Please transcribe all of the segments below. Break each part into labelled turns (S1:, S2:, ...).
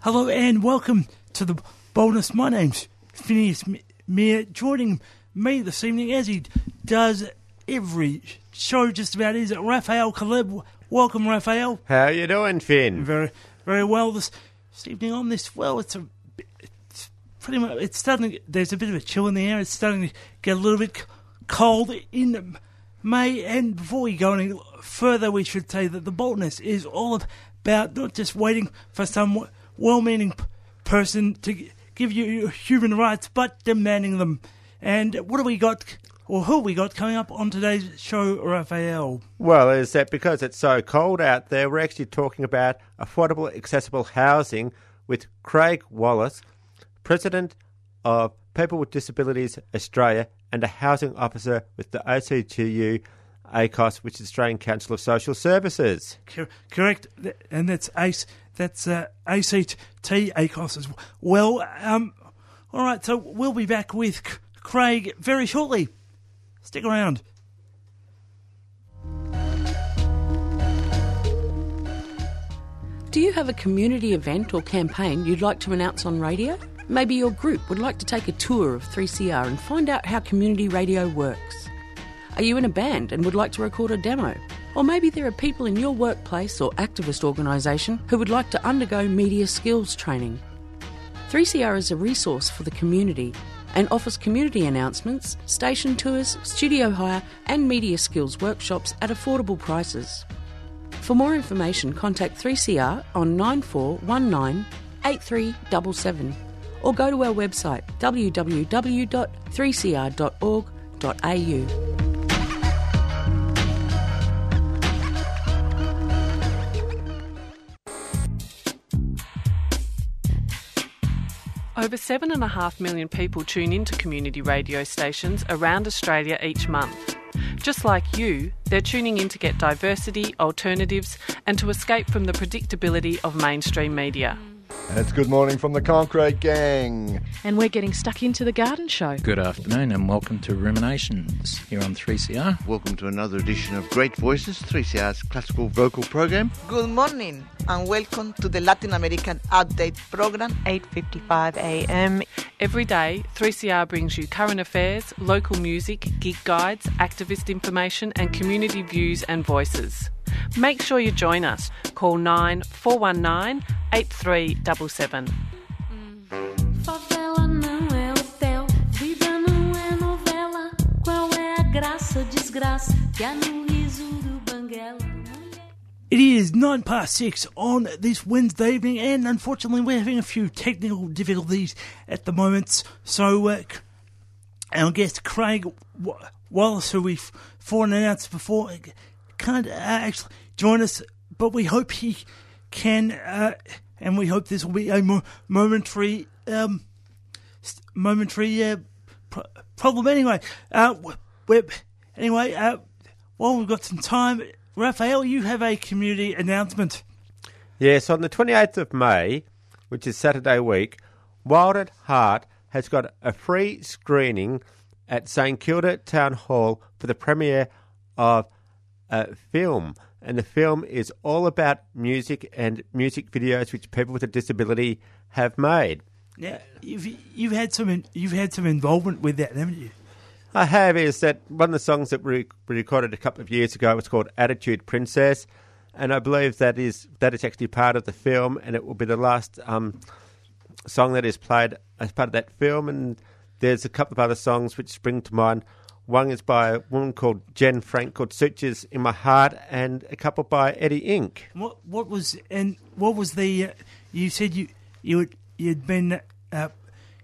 S1: Hello and welcome to the boldness. My name's Phineas M- Meir. Joining me this evening, as he does every show, just about is Raphael Caleb. Welcome, Raphael.
S2: How you doing, Phin?
S1: Very, very well this, this evening on this. Well, it's a, it's pretty much. It's starting. to- There's a bit of a chill in the air. It's starting to get a little bit cold in May. And before we go any further, we should say that the boldness is all about not just waiting for some w- well-meaning p- person to g- give you human rights, but demanding them. And what have we got, or who have we got coming up on today's show, Raphael?
S2: Well, is that because it's so cold out there, we're actually talking about affordable, accessible housing with Craig Wallace, President of People with Disabilities Australia and a housing officer with the OCTU ACOSS, which is Australian Council of Social Services.
S1: Cor- correct, and that's ACE. That's uh, ACT ACOSS as well. Um, all right, so we'll be back with Craig very shortly. Stick around.
S3: Do you have a community event or campaign you'd like to announce on radio? Maybe your group would like to take a tour of 3CR and find out how community radio works. Are you in a band and would like to record a demo? Or maybe there are people in your workplace or activist organisation who would like to undergo media skills training. 3CR is a resource for the community and offers community announcements, station tours, studio hire, and media skills workshops at affordable prices. For more information, contact 3CR on 9419 8377 or go to our website www.3cr.org.au.
S4: Over 7.5 million people tune into community radio stations around Australia each month. Just like you, they're tuning in to get diversity, alternatives, and to escape from the predictability of mainstream media.
S5: It's good morning from the Concrete Gang.
S6: and we're getting stuck into the garden show.
S7: Good afternoon and welcome to Ruminations here on 3CR.
S8: Welcome to another edition of Great Voices, 3CR's classical vocal program.
S9: Good morning and welcome to the Latin American Update program.
S10: 8:55 a.m.
S4: Every day, 3CR brings you current affairs, local music, gig guides, activist information, and community views and voices. Make sure you join us. Call 9 419 8377.
S11: Favela não é hotel, vida não é novela. Qual é a graça, desgraça que há no riso do Banguela?
S1: It is nine past six on this Wednesday evening, and unfortunately, we're having a few technical difficulties at the moment. So, uh, c- our guest Craig Wallace, who we've foreign announced before, can't uh, actually join us, but we hope he can, uh, and we hope this will be a mo- momentary, um, momentary uh, pro- problem. Anyway, uh, we're, anyway, uh, while we've got some time, Raphael, you have a community announcement.
S2: Yes, on the 28th of May, which is Saturday week, Wild at Heart has got a free screening at St Kilda Town Hall for the premiere of a film. And the film is all about music and music videos which people with a disability have made.
S1: Now, you've you've had some you've had some involvement with that, haven't you?
S2: I have is that one of the songs that we we recorded a couple of years ago was called Attitude Princess, and I believe that is that is actually part of the film, and it will be the last um, song that is played as part of that film. And there's a couple of other songs which spring to mind. One is by a woman called Jen Frank called Sutures in My Heart, and a couple by Eddie Ink.
S1: What what was and what was the? Uh, you said you you had, you'd been uh,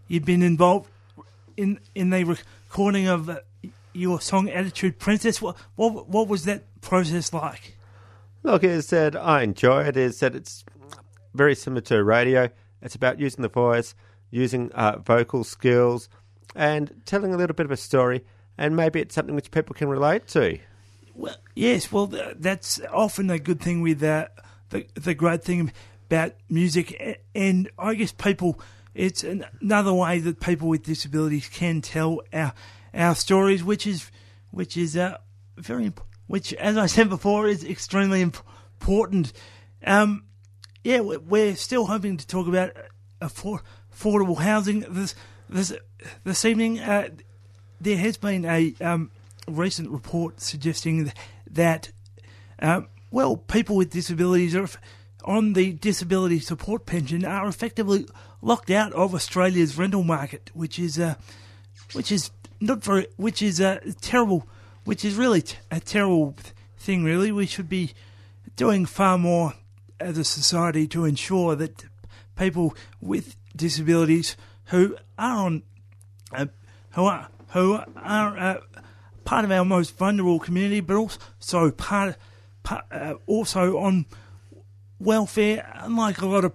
S1: you'd been involved in in the recording of uh, your song "Attitude Princess." What what what was that process like?
S2: Look, as said, I enjoy it. it. Is that it's very similar to radio. It's about using the voice, using uh, vocal skills, and telling a little bit of a story. And maybe it's something which people can relate to.
S1: Well, yes. Well, that's often a good thing with uh, the the great thing about music, and I guess people. It's an- another way that people with disabilities can tell our our stories, which is which is uh, very which, as I said before, is extremely imp- important. Um, yeah, we- we're still hoping to talk about affordable housing this this this evening. Uh, there has been a um, recent report suggesting that, um, well, people with disabilities are on the disability support pension are effectively locked out of Australia's rental market, which is uh, which is not very, which is uh, terrible, which is really t- a terrible thing. Really, we should be doing far more as a society to ensure that people with disabilities who are on uh, who are who are uh, part of our most vulnerable community, but also part, part uh, also on welfare. Unlike a lot of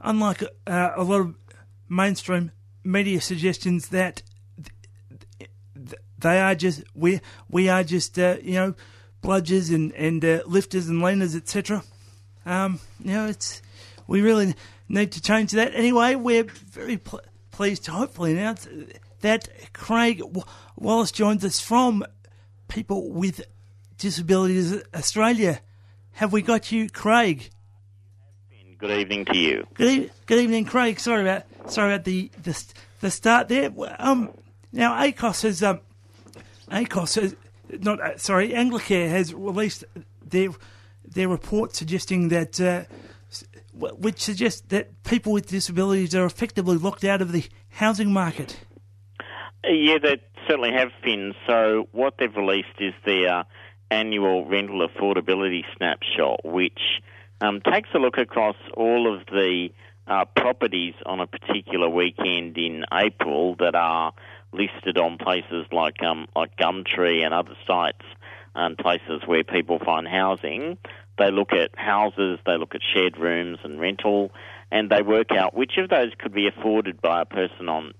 S1: unlike uh, a lot of mainstream media suggestions that th- th- they are just we we are just uh, you know bludgers and and uh, lifters and leaners etc. Um, you know it's we really need to change that. Anyway, we're very pl- pleased to hopefully announce that Craig Wallace joins us from People with Disabilities Australia. Have we got you, Craig?
S12: Good evening to you.
S1: Good, e- good evening, Craig. Sorry about sorry about the the, the start there. Um, now ACOSS has um, ACOSS has not uh, sorry Anglicare has released their their report suggesting that uh, which suggests that people with disabilities are effectively locked out of the housing market.
S12: Yeah, they certainly have, Phin. So what they've released is their annual rental affordability snapshot, which um, takes a look across all of the uh, properties on a particular weekend in April that are listed on places like um, like Gumtree and other sites and places where people find housing. They look at houses, they look at shared rooms and rental, and they work out which of those could be afforded by a person on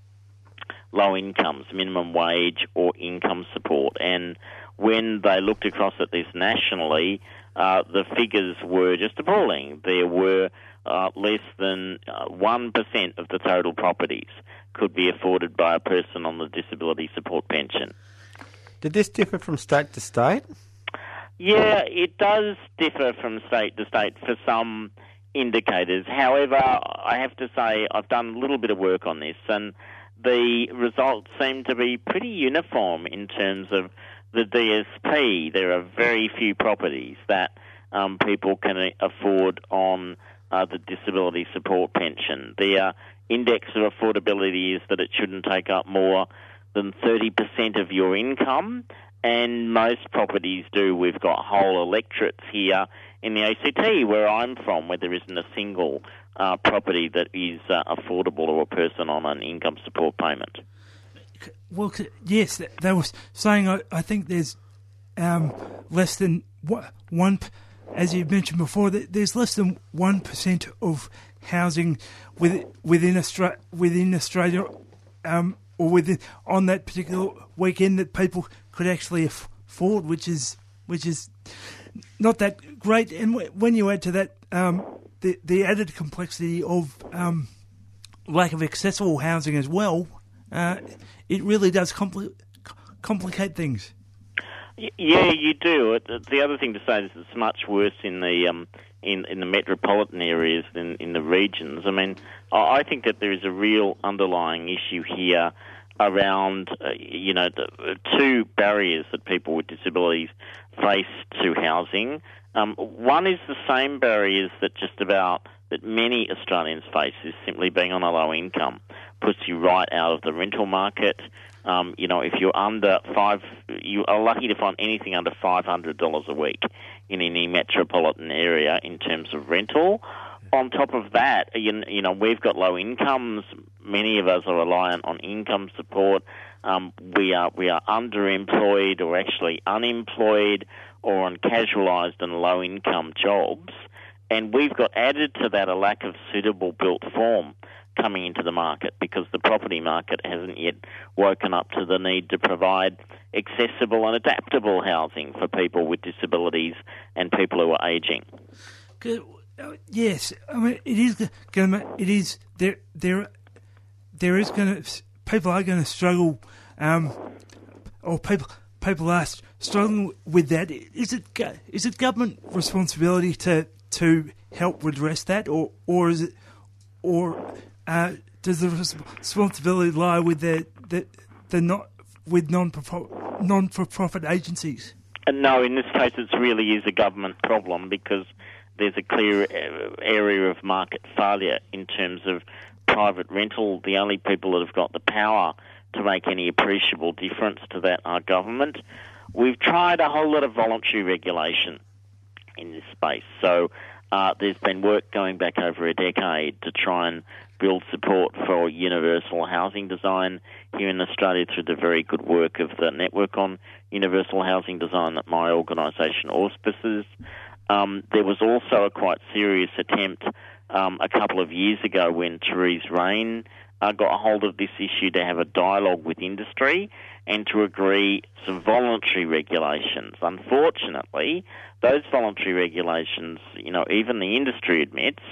S12: low incomes, minimum wage, or income support. And when they looked across at this nationally, uh, the figures were just appalling. There were uh, less than uh, 1% of the total properties could be afforded by a person on the disability support pension.
S2: Did this differ from state to state?
S12: Yeah, it does differ from state to state for some indicators. However, I have to say I've done a little bit of work on this, and the results seem to be pretty uniform in terms of the DSP. There are very few properties that um, people can afford on uh, the disability support pension. The uh, index of affordability is that it shouldn't take up more than 30% of your income, and most properties do. We've got whole electorates here in the ACT, where I'm from, where there isn't a single uh, property that is uh, affordable to a person on an income support payment.
S1: Well, yes, th- they were saying. I, I think there's um, less than one- as you mentioned before. th- There's less than one percent of housing with, within Australia, within Australia, um, or within on that particular weekend that people could actually afford, which is which is not that great. And when you add to that um, the the added complexity of um, lack of accessible housing as well, uh, it really does compli- complicate things.
S12: Yeah, you do. The other thing to say is it's much worse in the um, in in the metropolitan areas than in the regions. I mean, I think that there is a real underlying issue here around uh, you know the uh, two barriers that people with disabilities face to housing. Um, one is the same barriers that just about that many Australians face is simply being on a low income puts you right out of the rental market. Um, you know, if you're under five, you are lucky to find anything under five hundred dollars a week in any metropolitan area in terms of rental. On top of that, you, you know, we've got low incomes. Many of us are reliant on income support. Um, we are we are underemployed or actually unemployed or on casualised and low income jobs. And we've got added to that a lack of suitable built form coming into the market because the property market hasn't yet woken up to the need to provide accessible and adaptable housing for people with disabilities and people who are ageing.
S1: Good. Uh, Yes, I mean it is going to. It is there. There, there is going to. People are going to struggle, um, or people people are struggling with that. Is it is it government responsibility to to help redress that, or or is it, or uh, does the responsibility lie with the the, the not with non non for profit agencies?
S12: And no, in this case, it really is a government problem because there's a clear uh, area of market failure in terms of private rental. The only people that have got the power to make any appreciable difference to that are government. We've tried a whole lot of voluntary regulation in this space. So uh, there's been work going back over a decade to try and build support for universal housing design here in Australia through the very good work of the Network on Universal Housing Design that my organisation auspices. Um, there was also a quite serious attempt um, a couple of years ago when Therese Rein uh, got a hold of this issue to have a dialogue with industry and to agree some voluntary regulations. Unfortunately, those voluntary regulations, you know, even the industry admits,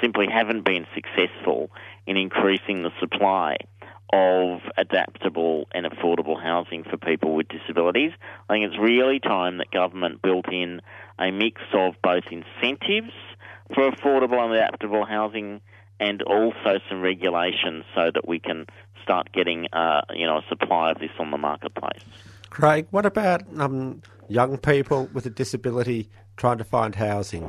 S12: simply haven't been successful in increasing the supply of adaptable and affordable housing for people with disabilities. I think it's really time that government built in a mix of both incentives for affordable and adaptable housing and also some regulations so that we can start getting uh, you know a supply of this on the marketplace.
S2: Craig, what about um, young people with a disability trying to find housing?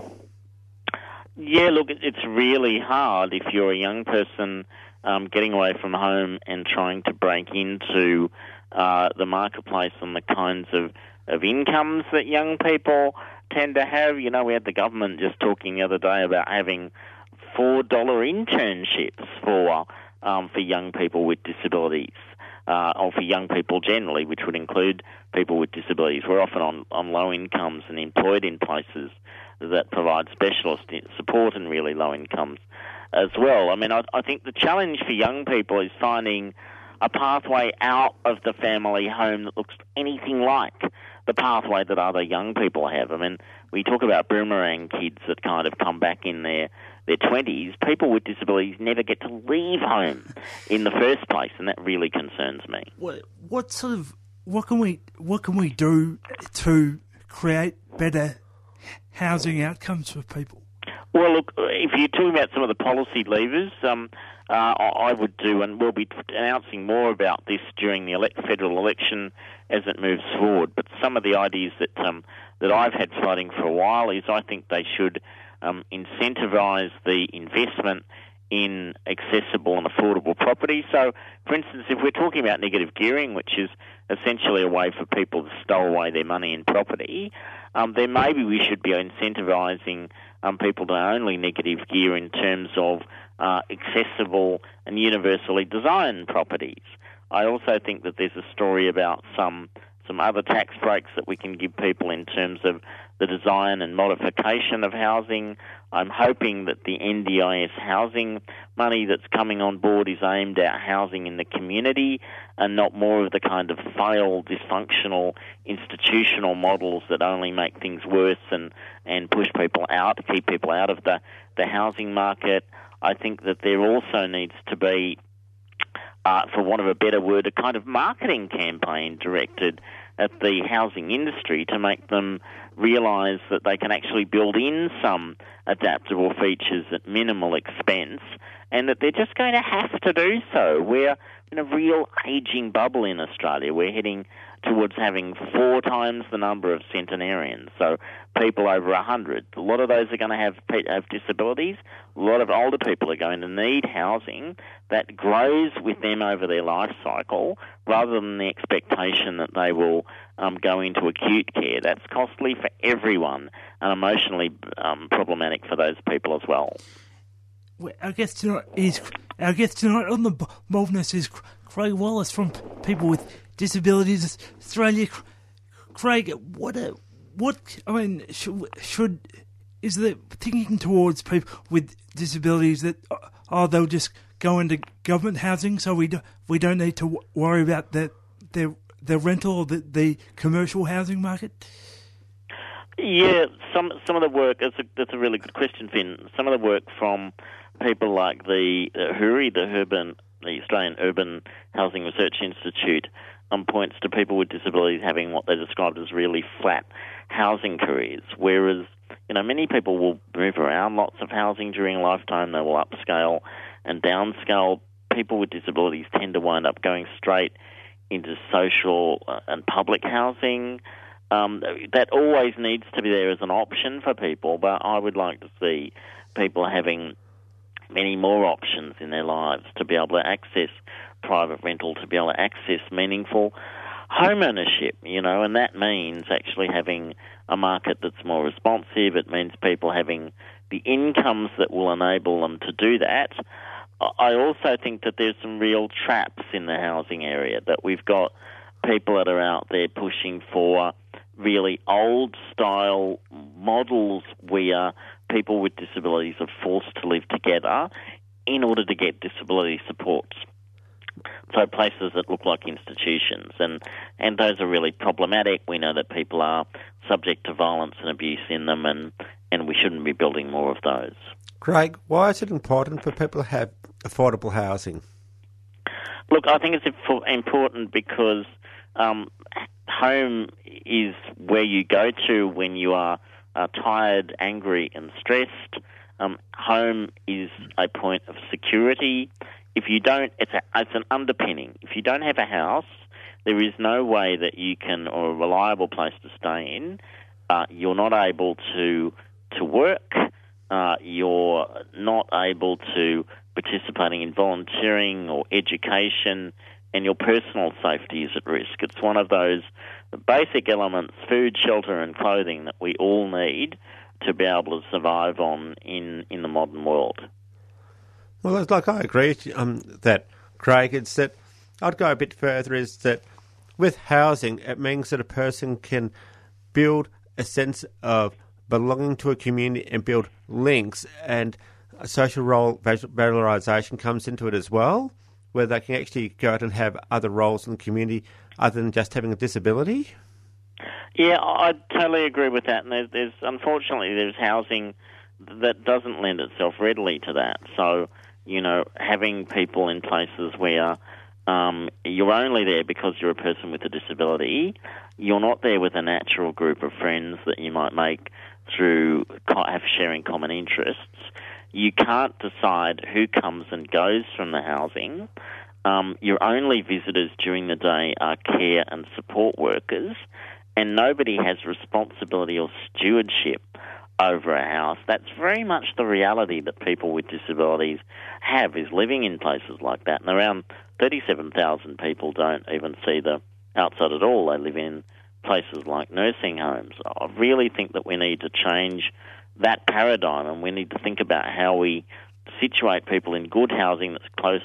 S12: Yeah, look, it's really hard if you're a young person um, getting away from home and trying to break into uh, the marketplace and the kinds of, of incomes that young people tend to have. You know, we had the government just talking the other day about having four dollar internships for um, for young people with disabilities. Uh, or for young people generally, which would include people with disabilities. We're often on, on low incomes and employed in places that provide specialist support and really low incomes as well. I mean, I, I think the challenge for young people is finding a pathway out of the family home that looks anything like the pathway that other young people have. I mean, we talk about boomerang kids that kind of come back in their their twenties. People with disabilities never get to leave home in the first place, and that really concerns me.
S1: What what sort of what can we what can we do to create better housing outcomes for people?
S12: Well, look, if you're talking about some of the policy levers, um, uh, I would do, and we'll be announcing more about this during the elect- federal election as it moves forward. But some of the ideas that um, that I've had floating for a while is I think they should um, incentivise the investment in accessible and affordable property. So, for instance, if we're talking about negative gearing, which is essentially a way for people to stow away their money in property, um, then maybe we should be incentivising um, people to only negative gear in terms of uh, accessible and universally designed properties. I also think that there's a story about some some other tax breaks that we can give people in terms of the design and modification of housing. I'm hoping that the NDIS housing money that's coming on board is aimed at housing in the community and not more of the kind of failed, dysfunctional institutional models that only make things worse and, and push people out, keep people out of the, the housing market. I think that there also needs to be uh, for want of a better word, a kind of marketing campaign directed at the housing industry to make them realise that they can actually build in some adaptable features at minimal expense and that they're just going to have to do so. We're in a real ageing bubble in Australia. We're heading towards having four times the number of centenarians, so people over 100. A lot of those are going to have, have disabilities. A lot of older people are going to need housing that grows with them over their life cycle rather than the expectation that they will um, go into acute care. That's costly for everyone and emotionally um, problematic for those people as well.
S1: Our guest tonight is our guest tonight on the Boldness is Craig Wallace from People with Disabilities Australia. Craig, what a, what I mean should, should is the thinking towards people with disabilities that oh they'll just go into government housing so we do, we don't need to worry about the their the rental or the, the commercial housing market.
S12: Yeah, some some of the work that's a that's a really good question, Phin. Some of the work from people like the uh, HURI, the Urban, the Australian Urban Housing Research Institute, um, points to people with disabilities having what they described as really flat housing careers, whereas you know many people will move around lots of housing during a lifetime. They will upscale and downscale. People with disabilities tend to wind up going straight into social uh, and public housing. Um, that always needs to be there as an option for people, but I would like to see people having many more options in their lives to be able to access private rental, to be able to access meaningful home ownership, you know, and that means actually having a market that's more responsive. It means people having the incomes that will enable them to do that. I also think that there's some real traps in the housing area, that we've got people that are out there pushing for really old style models where people with disabilities are forced to live together in order to get disability supports. So places that look like institutions, and and those are really problematic. We know that people are subject to violence and abuse in them, and and we shouldn't be building more of those.
S2: Craig, why is it important for people to have affordable housing?
S12: Look, I think it's important because um, home is where you go to when you are uh, tired, angry, and stressed. Um, home is a point of security. If you don't, it's, a, it's an underpinning. If you don't have a house, there is no way that you can, or a reliable place to stay in. Uh, you're not able to to work. Uh, you're not able to participating in volunteering or education, and your personal safety is at risk. It's one of those basic elements food, shelter, and clothing that we all need to be able to survive on in, in the modern world.
S2: Well, it's like I agree um, that, Craig, it's that I'd go a bit further is that with housing, it means that a person can build a sense of belonging to a community and build links, and social role valorisation comes into it as well, where they can actually go out and have other roles in the community other than just having a disability?
S12: Yeah, I totally agree with that. And there's, there's unfortunately there's housing that doesn't lend itself readily to that. So you know, having people in places where um, you're only there because you're a person with a disability. You're not there with a natural group of friends that you might make through have sharing common interests. You can't decide who comes and goes from the housing. Um, your only visitors during the day are care and support workers, and nobody has responsibility or stewardship over a house. That's very much the reality that people with disabilities have is living in places like that. And around 37,000 people don't even see the outside at all. They live in places like nursing homes. I really think that we need to change that paradigm and we need to think about how we situate people in good housing that's close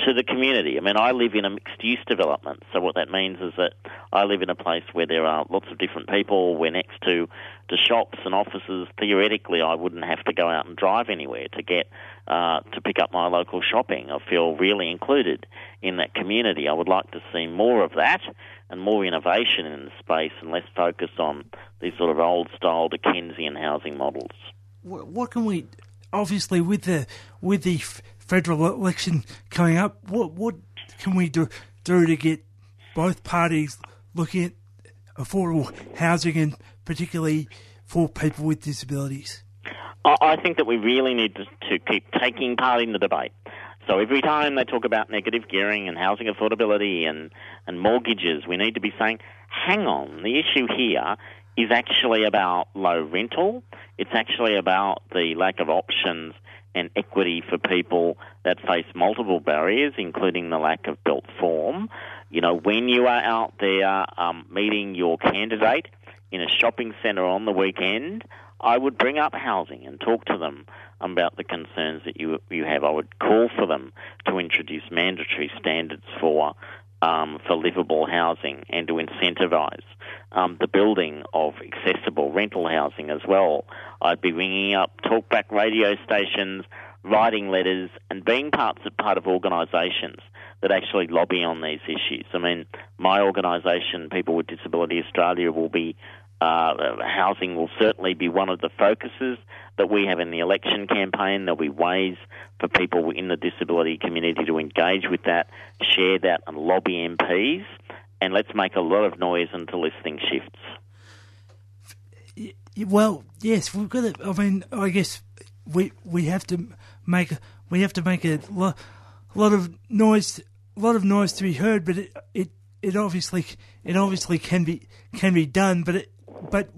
S12: to the community. I mean, I live in a mixed use development, so what that means is that I live in a place where there are lots of different people. We're next to to shops and offices. Theoretically, I wouldn't have to go out and drive anywhere to get uh, to pick up my local shopping. I feel really included in that community. I would like to see more of that and more innovation in the space and less focus on these sort of old style Dickensian housing models.
S1: What can we obviously with the with the federal election coming up, what what can we do do to get both parties looking at affordable housing and particularly for people with disabilities?
S12: I think that we really need to, keep taking part in the debate. So every time they talk about negative gearing and housing affordability and, and mortgages, we need to be saying, hang on, the issue here is actually about low rental. It's actually about the lack of options and equity for people that face multiple barriers, including the lack of built form. You know, when you are out there um, meeting your candidate in a shopping centre on the weekend, I would bring up housing and talk to them about the concerns that you you have. I would call for them to introduce mandatory standards for um, for livable housing and to incentivise um, the building of accessible rental housing as well. I'd be ringing up talkback radio stations, writing letters, and being parts of part of organisations that actually lobby on these issues. I mean, my organisation, People with Disability Australia, will be uh, housing will certainly be one of the focuses that we have in the election campaign. There'll be ways for people in the disability community to engage with that, share that, and lobby MPs. And let's make a lot of noise until this thing shifts.
S1: Well, yes, we've got to. I mean, I guess we we have to make we have to make a lot, lot of noise, a lot of noise to be heard. But it it, it obviously it obviously can be can be done. But it, but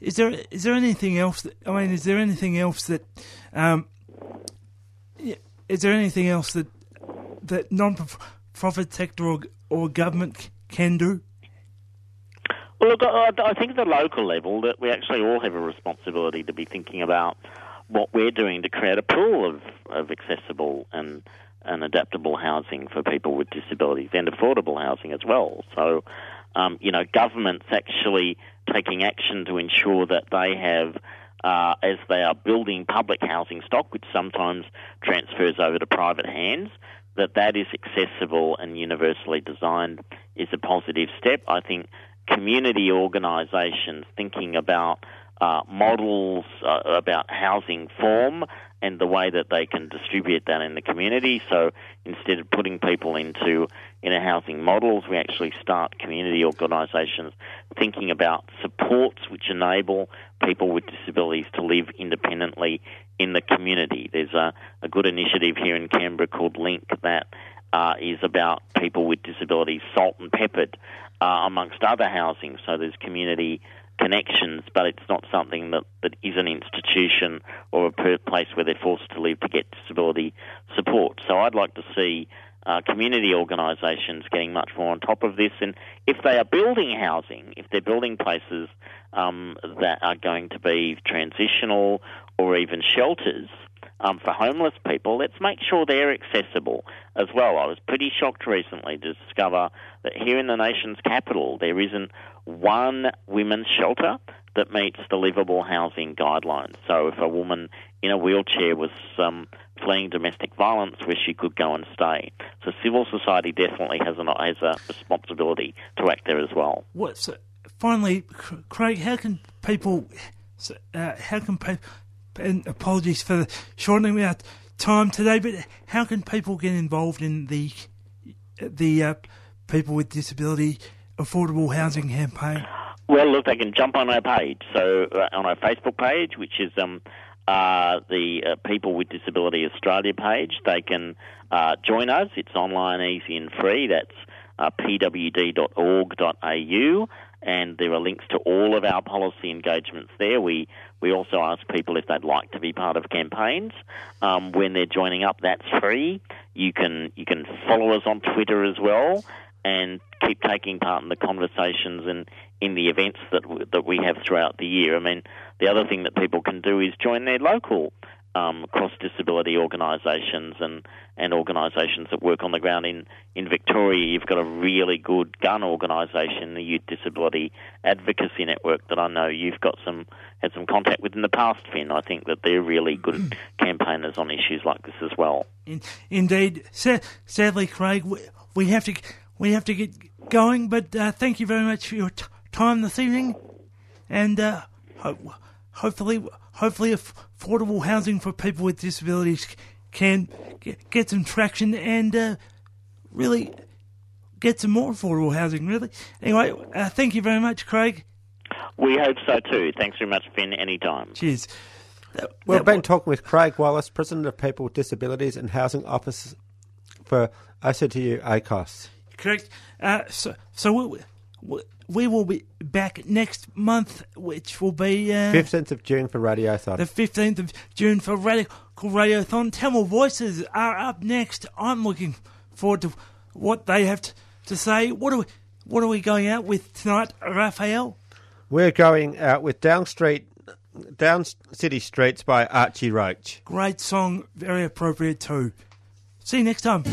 S1: is there is there anything else? That, I mean, is there anything else that um, is there anything else that that non-profit sector or, or government can do?
S12: Well, look, I, I think at the local level that we actually all have a responsibility to be thinking about what we're doing to create a pool of, of accessible and and adaptable housing for people with disabilities and affordable housing as well. So, um, you know, governments actually taking action to ensure that they have, uh, as they are building public housing stock, which sometimes transfers over to private hands, that that is accessible and universally designed is a positive step. I think community organisations thinking about uh, models uh, about housing form and the way that they can distribute that in the community. So instead of putting people into inner housing models, we actually start community organisations thinking about supports which enable people with disabilities to live independently in the community. There's a, a good initiative here in Canberra called Link that uh, is about people with disabilities, salt and peppered, uh, amongst other housing. So there's community connections, but it's not something that, that is an institution or a place where they're forced to live to get disability support. So I'd like to see uh, community organisations getting much more on top of this. And if they are building housing, if they're building places um, that are going to be transitional or even shelters, um, for homeless people, let's make sure they're accessible as well. I was pretty shocked recently to discover that here in the nation's capital there isn't one women's shelter that meets the livable housing guidelines. So if a woman in a wheelchair was um, fleeing domestic violence, where she could go and stay. So civil society definitely has a, has a responsibility to act there as well.
S1: What, so finally, Craig, how can people, uh, how can people, and apologies for shortening our time today, but how can people get involved in the the uh, people with disability affordable housing campaign?
S12: Well, look, they can jump on our page. So uh, on our Facebook page, which is um, uh, the uh, People with Disability Australia page, they can uh, join us. It's online, easy, and free. That's uh, pwd.org.au, and there are links to all of our policy engagements there. We we also ask people if they'd like to be part of campaigns um, when they're joining up. That's free. You can you can follow us on Twitter as well and keep taking part in the conversations and in the events that that we have throughout the year. I mean, the other thing that people can do is join their local um, cross disability organisations and, and organisations that work on the ground in, in Victoria. You've got a really good gun organisation, the Youth Disability Advocacy Network, that I know you've got some had some contact with in the past, Phin. I think that they're really good campaigners on issues like this as well.
S1: In, indeed, sadly, Craig, we, we have to we have to get going. But uh, thank you very much for your t- time this evening, and uh, ho- hopefully, hopefully, affordable housing for people with disabilities can get, get some traction and uh, really get some more affordable housing. Really. Anyway, uh, thank you very much, Craig.
S12: We hope so too. Thanks very much, Phin. Anytime.
S1: Cheers.
S2: We've
S1: that
S2: been talking with Craig Wallace, President of People with Disabilities and Housing Office for OCTU ACOSS.
S1: Correct. Uh, so, so we, we, we will be back next month, which will be uh,
S2: 15th of June for Radiothon.
S1: the 15th of June for Radical Radiothon. Tamil Voices are up next. I'm looking forward to what they have to, to say. What are we, what are we going out with tonight, Raphael?
S2: We're going out with Down Street, Down City Streets by Archie Roach.
S1: Great song, very appropriate too. See you next time.